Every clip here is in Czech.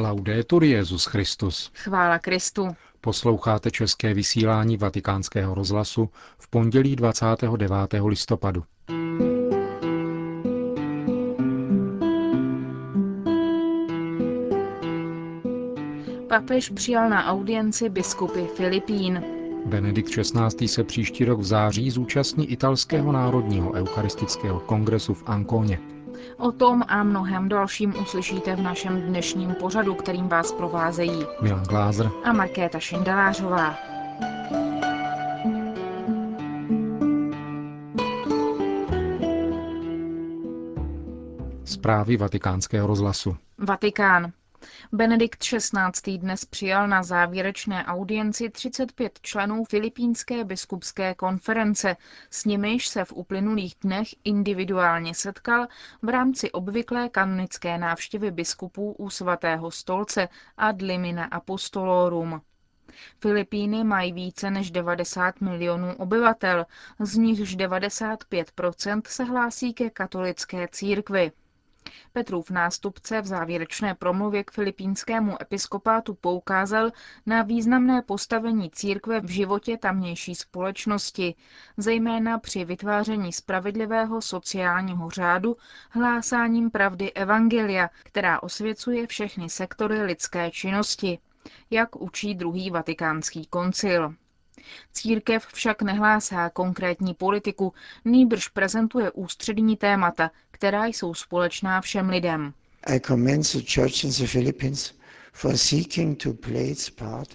Laudetur Jezus Christus. Chvála Kristu. Posloucháte české vysílání Vatikánského rozhlasu v pondělí 29. listopadu. Papež přijal na audienci biskupy Filipín. Benedikt XVI. se příští rok v září zúčastní italského národního eucharistického kongresu v Ankoně. O tom a mnohem dalším uslyšíte v našem dnešním pořadu, kterým vás provázejí Milan Glázer a Markéta Šindelářová. Zprávy vatikánského rozhlasu. Vatikán. Benedikt XVI. dnes přijal na závěrečné audienci 35 členů Filipínské biskupské konference, s nimiž se v uplynulých dnech individuálně setkal v rámci obvyklé kanonické návštěvy biskupů u svatého stolce ad limina apostolorum. Filipíny mají více než 90 milionů obyvatel, z nichž 95% se hlásí ke katolické církvi. Petrův nástupce v závěrečné promluvě k filipínskému episkopátu poukázal na významné postavení církve v životě tamnější společnosti, zejména při vytváření spravedlivého sociálního řádu hlásáním pravdy Evangelia, která osvěcuje všechny sektory lidské činnosti, jak učí druhý vatikánský koncil. Církev však nehlásá konkrétní politiku, nýbrž prezentuje ústřední témata, která jsou společná všem lidem.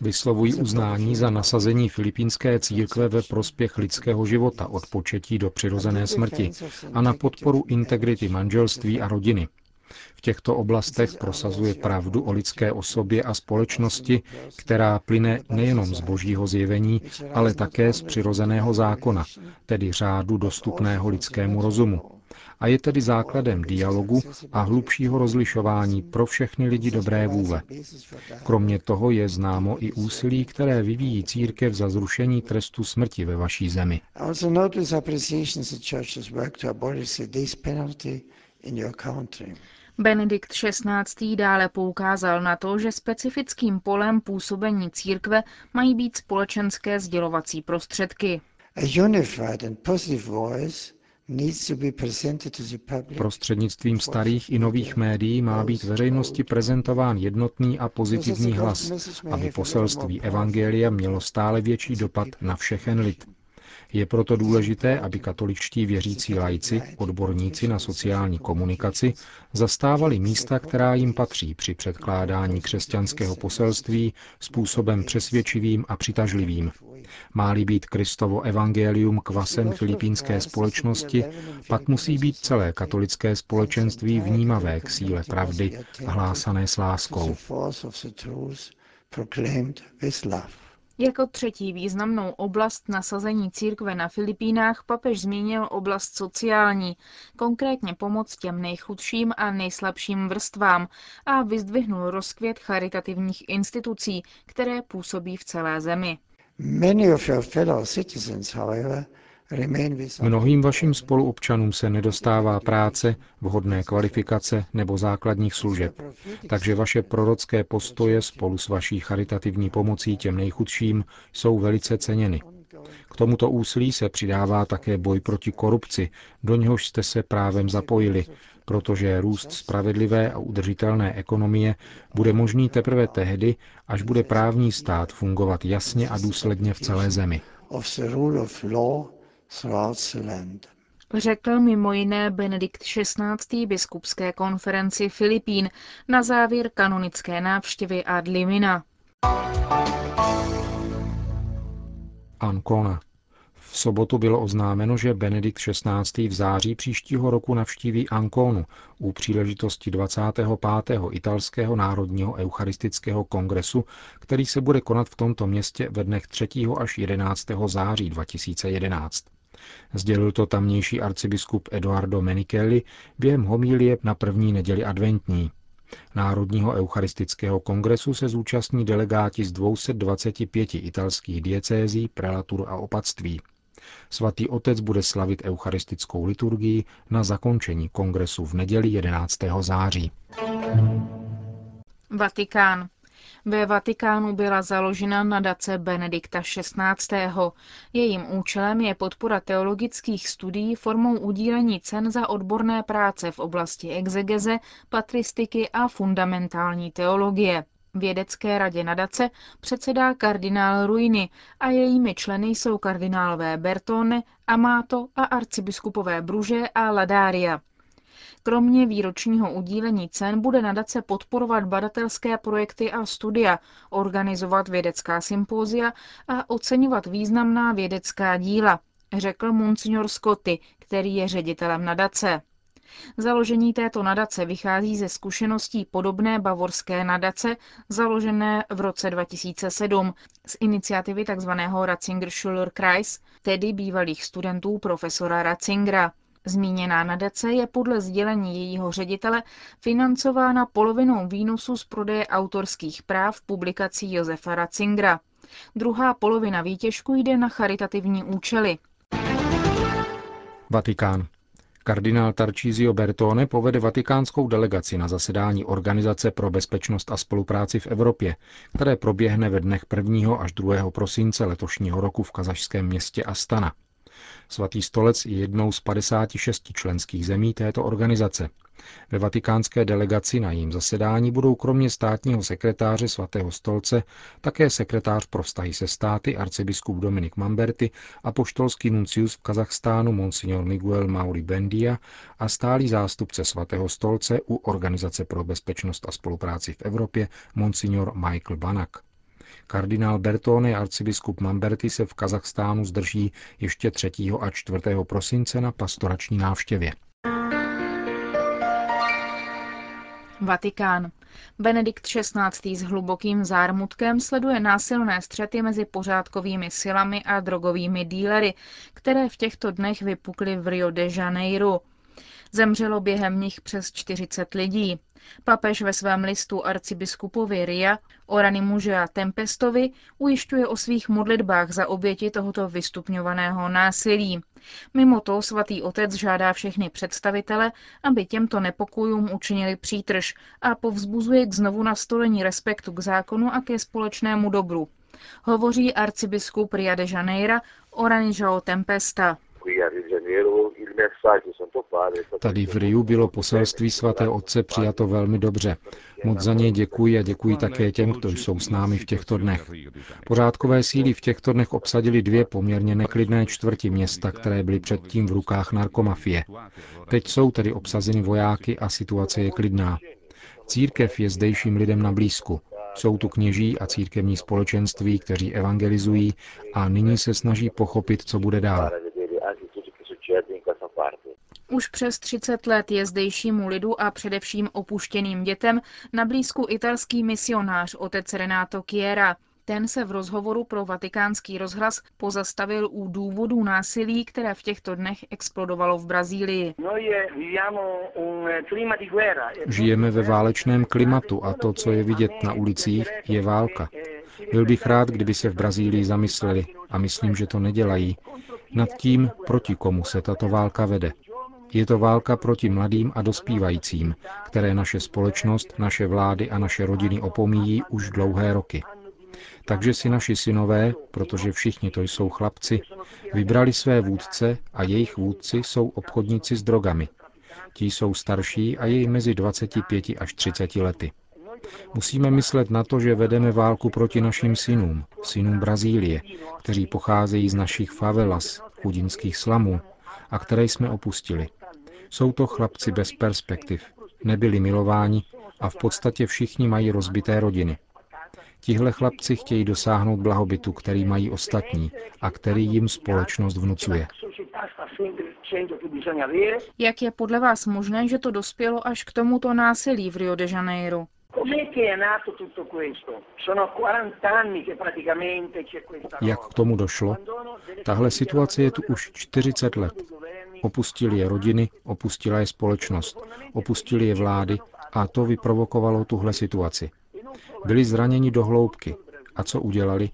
Vyslovují uznání za nasazení filipínské církve ve prospěch lidského života od početí do přirozené smrti a na podporu integrity manželství a rodiny, v těchto oblastech prosazuje pravdu o lidské osobě a společnosti, která plyne nejenom z božího zjevení, ale také z přirozeného zákona, tedy řádu dostupného lidskému rozumu. A je tedy základem dialogu a hlubšího rozlišování pro všechny lidi dobré vůle. Kromě toho je známo i úsilí, které vyvíjí církev za zrušení trestu smrti ve vaší zemi. Benedikt XVI. dále poukázal na to, že specifickým polem působení církve mají být společenské sdělovací prostředky. Prostřednictvím starých i nových médií má být veřejnosti prezentován jednotný a pozitivní hlas, aby poselství Evangelia mělo stále větší dopad na všechen lid. Je proto důležité, aby katoličtí věřící lajci, odborníci na sociální komunikaci, zastávali místa, která jim patří při předkládání křesťanského poselství způsobem přesvědčivým a přitažlivým. Má-li být Kristovo evangelium kvasem filipínské společnosti, pak musí být celé katolické společenství vnímavé k síle pravdy hlásané s láskou. Jako třetí významnou oblast nasazení církve na Filipínách papež zmínil oblast sociální, konkrétně pomoc těm nejchudším a nejslabším vrstvám a vyzdvihnul rozkvět charitativních institucí, které působí v celé zemi. Mnohým vašim spoluobčanům se nedostává práce, vhodné kvalifikace nebo základních služeb, takže vaše prorocké postoje spolu s vaší charitativní pomocí těm nejchudším jsou velice ceněny. K tomuto úsilí se přidává také boj proti korupci, do něhož jste se právem zapojili, protože růst spravedlivé a udržitelné ekonomie bude možný teprve tehdy, až bude právní stát fungovat jasně a důsledně v celé zemi. Řekl mimo jiné Benedikt XVI. biskupské konferenci Filipín na závěr kanonické návštěvy ad limina. Ancona. V sobotu bylo oznámeno, že Benedikt XVI. v září příštího roku navštíví Anconu u příležitosti 25. italského národního eucharistického kongresu, který se bude konat v tomto městě ve dnech 3. až 11. září 2011. Sdělil to tamnější arcibiskup Eduardo Menichelli během homílie na první neděli adventní. Národního eucharistického kongresu se zúčastní delegáti z 225 italských diecézí, prelatur a opatství. Svatý otec bude slavit eucharistickou liturgii na zakončení kongresu v neděli 11. září. Vatikán. Ve Vatikánu byla založena nadace Benedikta XVI. Jejím účelem je podpora teologických studií formou udílení cen za odborné práce v oblasti exegeze, patristiky a fundamentální teologie. Vědecké radě nadace předsedá kardinál Ruini a jejími členy jsou kardinálové Bertone, Amato a arcibiskupové Bruže a Ladária. Kromě výročního udílení cen bude nadace podporovat badatelské projekty a studia, organizovat vědecká sympózia a oceňovat významná vědecká díla, řekl monsignor Scotty, který je ředitelem nadace. Založení této nadace vychází ze zkušeností podobné bavorské nadace, založené v roce 2007 z iniciativy tzv. Ratzinger Schüler Kreis, tedy bývalých studentů profesora Ratzingera. Zmíněná nadace je podle sdělení jejího ředitele financována polovinou výnosu z prodeje autorských práv publikací Josefa Ratzingera. Druhá polovina výtěžku jde na charitativní účely. Vatikán. Kardinál Tarcísio Bertone povede vatikánskou delegaci na zasedání Organizace pro bezpečnost a spolupráci v Evropě, které proběhne ve dnech 1. až 2. prosince letošního roku v kazašském městě Astana. Svatý stolec je jednou z 56 členských zemí této organizace. Ve vatikánské delegaci na jejím zasedání budou kromě státního sekretáře svatého stolce také sekretář pro vztahy se státy arcibiskup Dominik Mamberty a poštolský nuncius v Kazachstánu Monsignor Miguel Mauri Bendia a stálý zástupce svatého stolce u Organizace pro bezpečnost a spolupráci v Evropě Monsignor Michael Banak. Kardinál Bertone arcibiskup Mamberty se v Kazachstánu zdrží ještě 3. a 4. prosince na pastorační návštěvě. Vatikán. Benedikt XVI. s hlubokým zármutkem sleduje násilné střety mezi pořádkovými silami a drogovými dílery, které v těchto dnech vypukly v Rio de Janeiro. Zemřelo během nich přes 40 lidí. Papež ve svém listu arcibiskupovi Ria, Orany muže a Tempestovi, ujišťuje o svých modlitbách za oběti tohoto vystupňovaného násilí. Mimo to svatý otec žádá všechny představitele, aby těmto nepokojům učinili přítrž a povzbuzuje k znovu nastolení respektu k zákonu a ke společnému dobru. Hovoří arcibiskup Ria de Janeiro Orani João Tempesta. Tady v Riu bylo poselství svaté otce přijato velmi dobře. Moc za něj děkuji a děkuji také těm, kdo jsou s námi v těchto dnech. Pořádkové síly v těchto dnech obsadili dvě poměrně neklidné čtvrti města, které byly předtím v rukách narkomafie. Teď jsou tedy obsazeny vojáky a situace je klidná. Církev je zdejším lidem na blízku. Jsou tu kněží a církevní společenství, kteří evangelizují a nyní se snaží pochopit, co bude dál. Už přes 30 let je zdejšímu lidu a především opuštěným dětem na blízku italský misionář otec Renato Chiera. Ten se v rozhovoru pro vatikánský rozhlas pozastavil u důvodů násilí, které v těchto dnech explodovalo v Brazílii. Žijeme ve válečném klimatu a to, co je vidět na ulicích, je válka. Byl bych rád, kdyby se v Brazílii zamysleli, a myslím, že to nedělají, nad tím, proti komu se tato válka vede. Je to válka proti mladým a dospívajícím, které naše společnost, naše vlády a naše rodiny opomíjí už dlouhé roky. Takže si naši synové, protože všichni to jsou chlapci, vybrali své vůdce a jejich vůdci jsou obchodníci s drogami. Ti jsou starší a je mezi 25 až 30 lety. Musíme myslet na to, že vedeme válku proti našim synům, synům Brazílie, kteří pocházejí z našich favelas, chudinských slamů, a které jsme opustili. Jsou to chlapci bez perspektiv, nebyli milováni a v podstatě všichni mají rozbité rodiny. Tihle chlapci chtějí dosáhnout blahobytu, který mají ostatní a který jim společnost vnucuje. Jak je podle vás možné, že to dospělo až k tomuto násilí v Rio de Janeiro? Jak k tomu došlo? Tahle situace je tu už 40 let. Opustili je rodiny, opustila je společnost, opustili je vlády a to vyprovokovalo tuhle situaci. Byli zraněni do hloubky. A co udělali?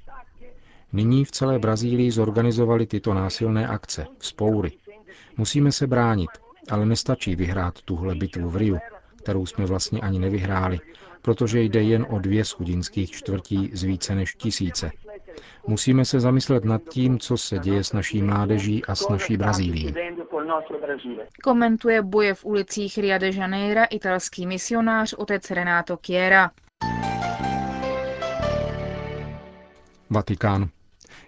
Nyní v celé Brazílii zorganizovali tyto násilné akce, vzpoury. Musíme se bránit, ale nestačí vyhrát tuhle bitvu v Riu, kterou jsme vlastně ani nevyhráli, protože jde jen o dvě schudinských čtvrtí z více než tisíce. Musíme se zamyslet nad tím, co se děje s naší mládeží a s naší Brazílií. Komentuje boje v ulicích Rio de Janeiro italský misionář otec Renato Chiera. Vatikán.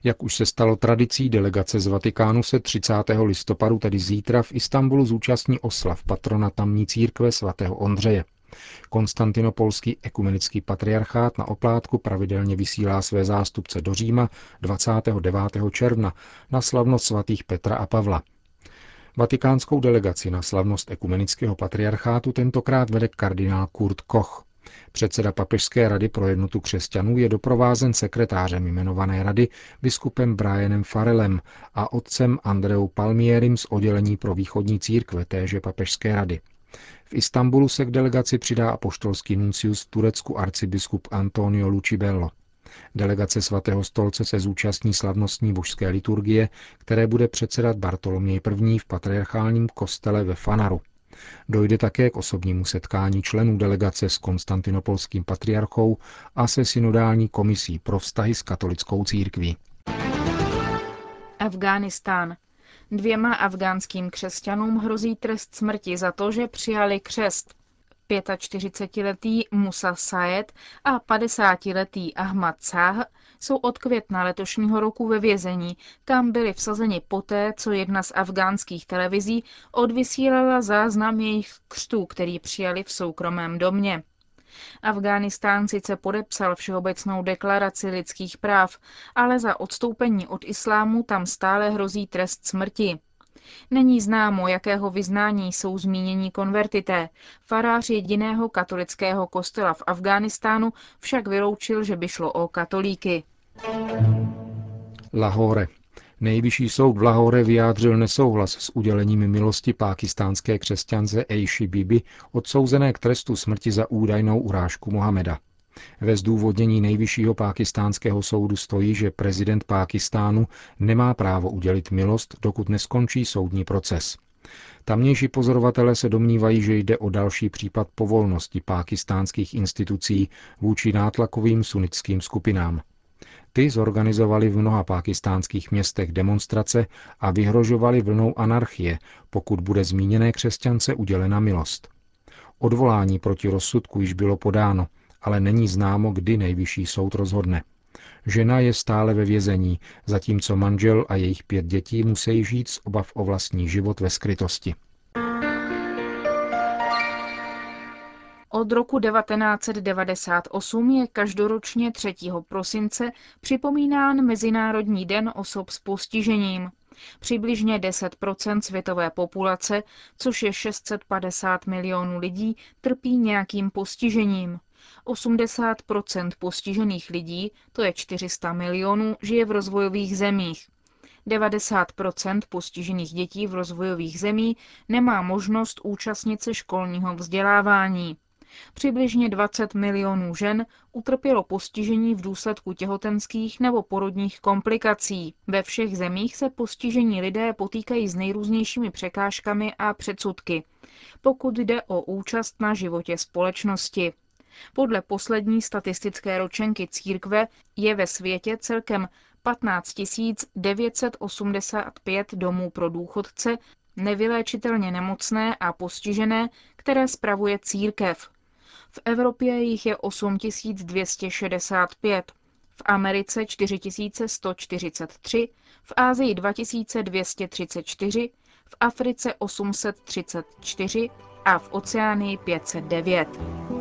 Jak už se stalo tradicí, delegace z Vatikánu se 30. listopadu, tedy zítra, v Istanbulu zúčastní oslav patrona tamní církve svatého Ondřeje. Konstantinopolský ekumenický patriarchát na oplátku pravidelně vysílá své zástupce do Říma 29. června na slavnost svatých Petra a Pavla. Vatikánskou delegaci na slavnost ekumenického patriarchátu tentokrát vede kardinál Kurt Koch. Předseda Papežské rady pro jednotu křesťanů je doprovázen sekretářem jmenované rady biskupem Brianem Farelem a otcem Andreou Palmierim z oddělení pro východní církve téže Papežské rady. V Istanbulu se k delegaci přidá apoštolský nuncius v Turecku arcibiskup Antonio Lucibello. Delegace svatého stolce se zúčastní slavnostní božské liturgie, které bude předsedat Bartoloměj I. v patriarchálním kostele ve Fanaru. Dojde také k osobnímu setkání členů delegace s konstantinopolským patriarchou a se synodální komisí pro vztahy s katolickou církví. Afghánistán. Dvěma afgánským křesťanům hrozí trest smrti za to, že přijali křest. 45-letý Musa Sayed a 50-letý Ahmad Sah jsou od května letošního roku ve vězení, kam byli vsazeni poté, co jedna z afgánských televizí odvysílala záznam jejich křtů, který přijali v soukromém domě. Afghánistán sice podepsal Všeobecnou deklaraci lidských práv, ale za odstoupení od islámu tam stále hrozí trest smrti. Není známo, jakého vyznání jsou zmínění konvertité. Farář jediného katolického kostela v Afghánistánu však vyloučil, že by šlo o katolíky. Lahore. Nejvyšší soud v Lahore vyjádřil nesouhlas s udělením milosti pákistánské křesťance Eishi Bibi, odsouzené k trestu smrti za údajnou urážku Mohameda. Ve zdůvodnění nejvyššího pákistánského soudu stojí, že prezident Pákistánu nemá právo udělit milost, dokud neskončí soudní proces. Tamnější pozorovatelé se domnívají, že jde o další případ povolnosti pákistánských institucí vůči nátlakovým sunnickým skupinám. Ty zorganizovali v mnoha pákistánských městech demonstrace a vyhrožovali vlnou anarchie, pokud bude zmíněné křesťance udělena milost. Odvolání proti rozsudku již bylo podáno, ale není známo, kdy nejvyšší soud rozhodne. Žena je stále ve vězení, zatímco manžel a jejich pět dětí musí žít z obav o vlastní život ve skrytosti. Od roku 1998 je každoročně 3. prosince připomínán Mezinárodní den osob s postižením. Přibližně 10% světové populace, což je 650 milionů lidí, trpí nějakým postižením. 80% postižených lidí, to je 400 milionů, žije v rozvojových zemích. 90% postižených dětí v rozvojových zemí nemá možnost účastnit se školního vzdělávání. Přibližně 20 milionů žen utrpělo postižení v důsledku těhotenských nebo porodních komplikací. Ve všech zemích se postižení lidé potýkají s nejrůznějšími překážkami a předsudky, pokud jde o účast na životě společnosti. Podle poslední statistické ročenky církve je ve světě celkem 15 985 domů pro důchodce, nevyléčitelně nemocné a postižené, které spravuje církev. V Evropě jich je 8265, v Americe 4143, v Ázii 2234, v Africe 834 a v Oceánii 509.